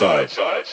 Let's outside.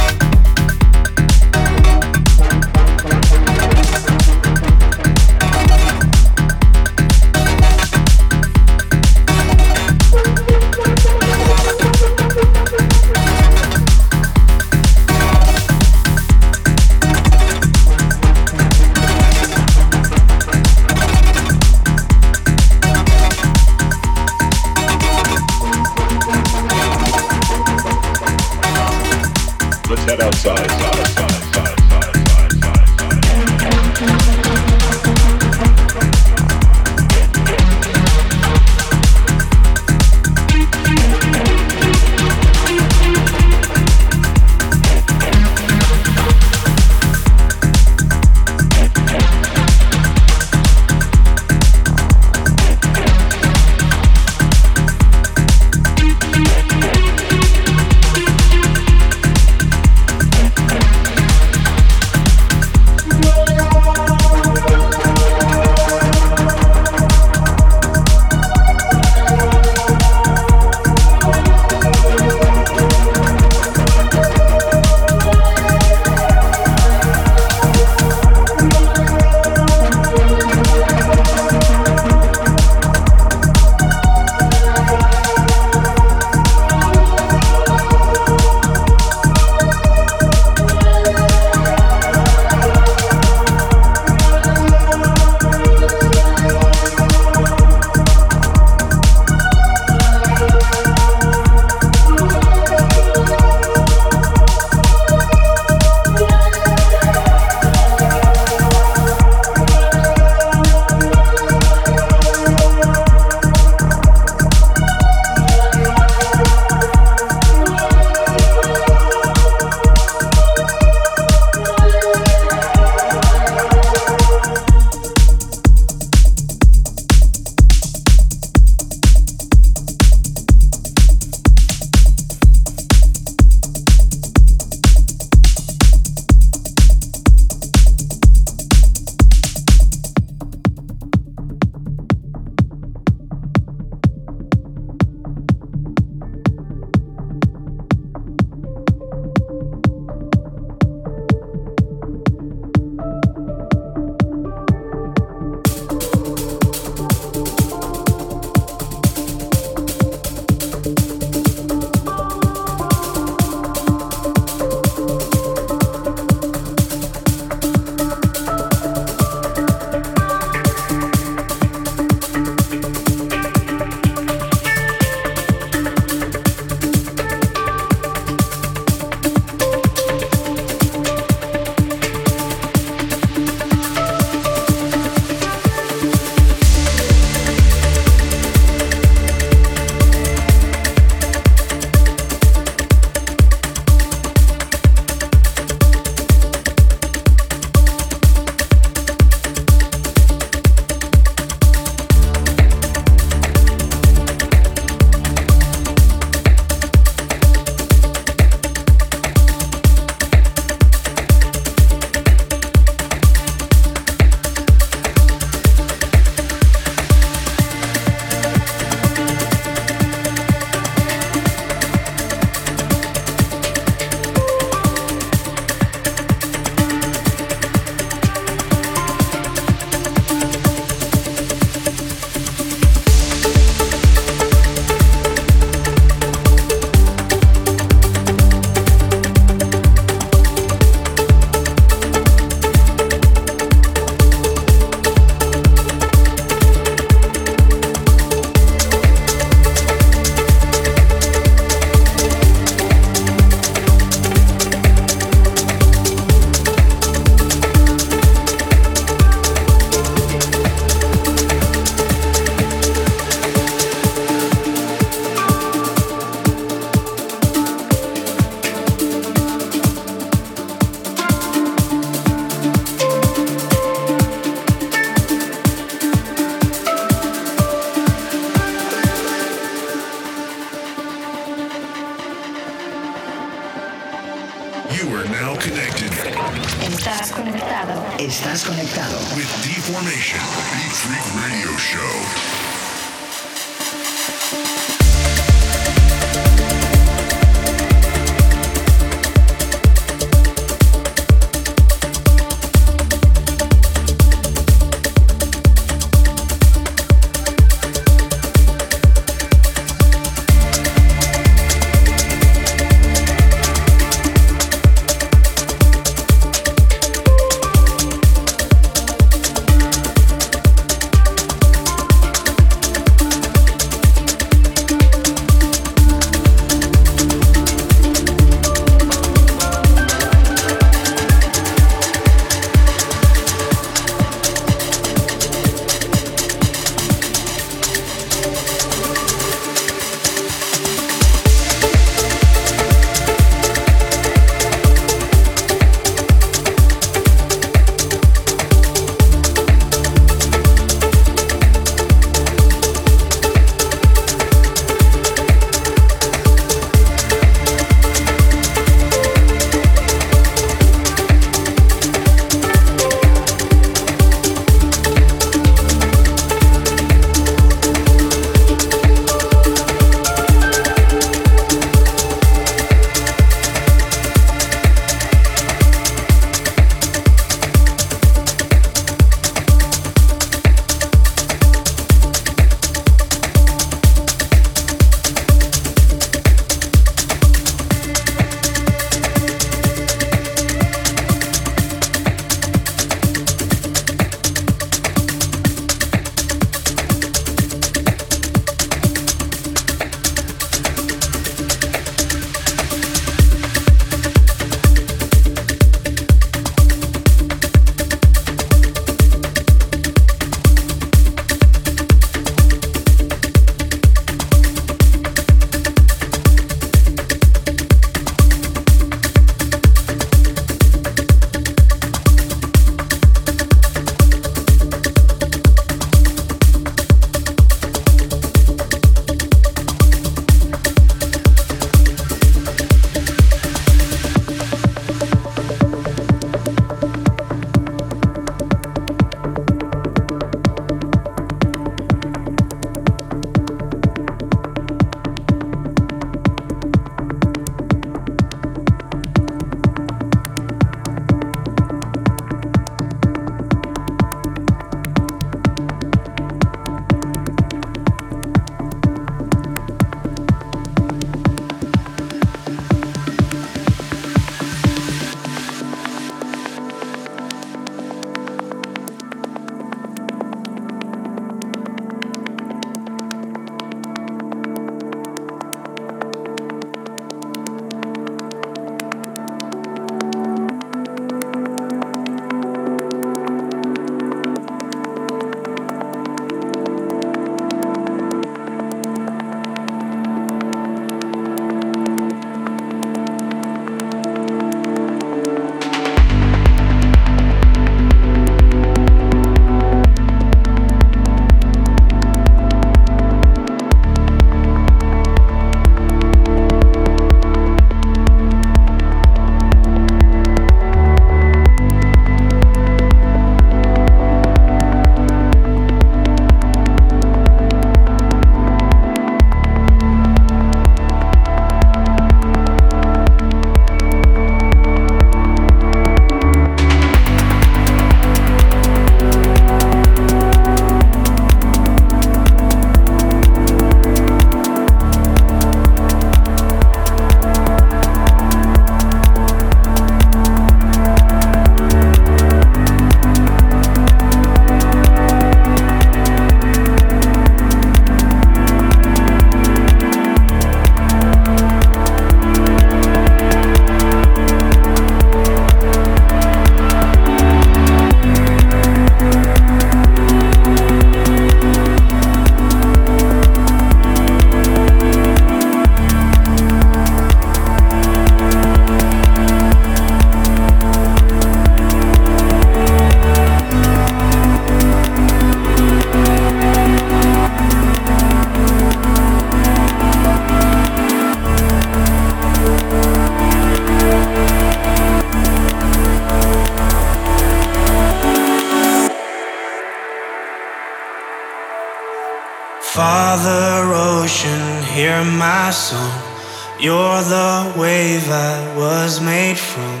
The wave I was made from.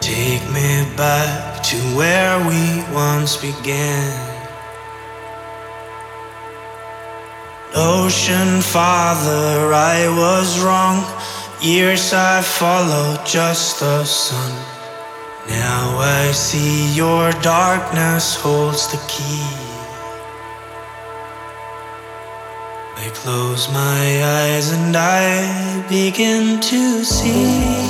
Take me back to where we once began. Ocean Father, I was wrong. Years I followed just the sun. Now I see your darkness holds the key. I close my eyes and I begin to see.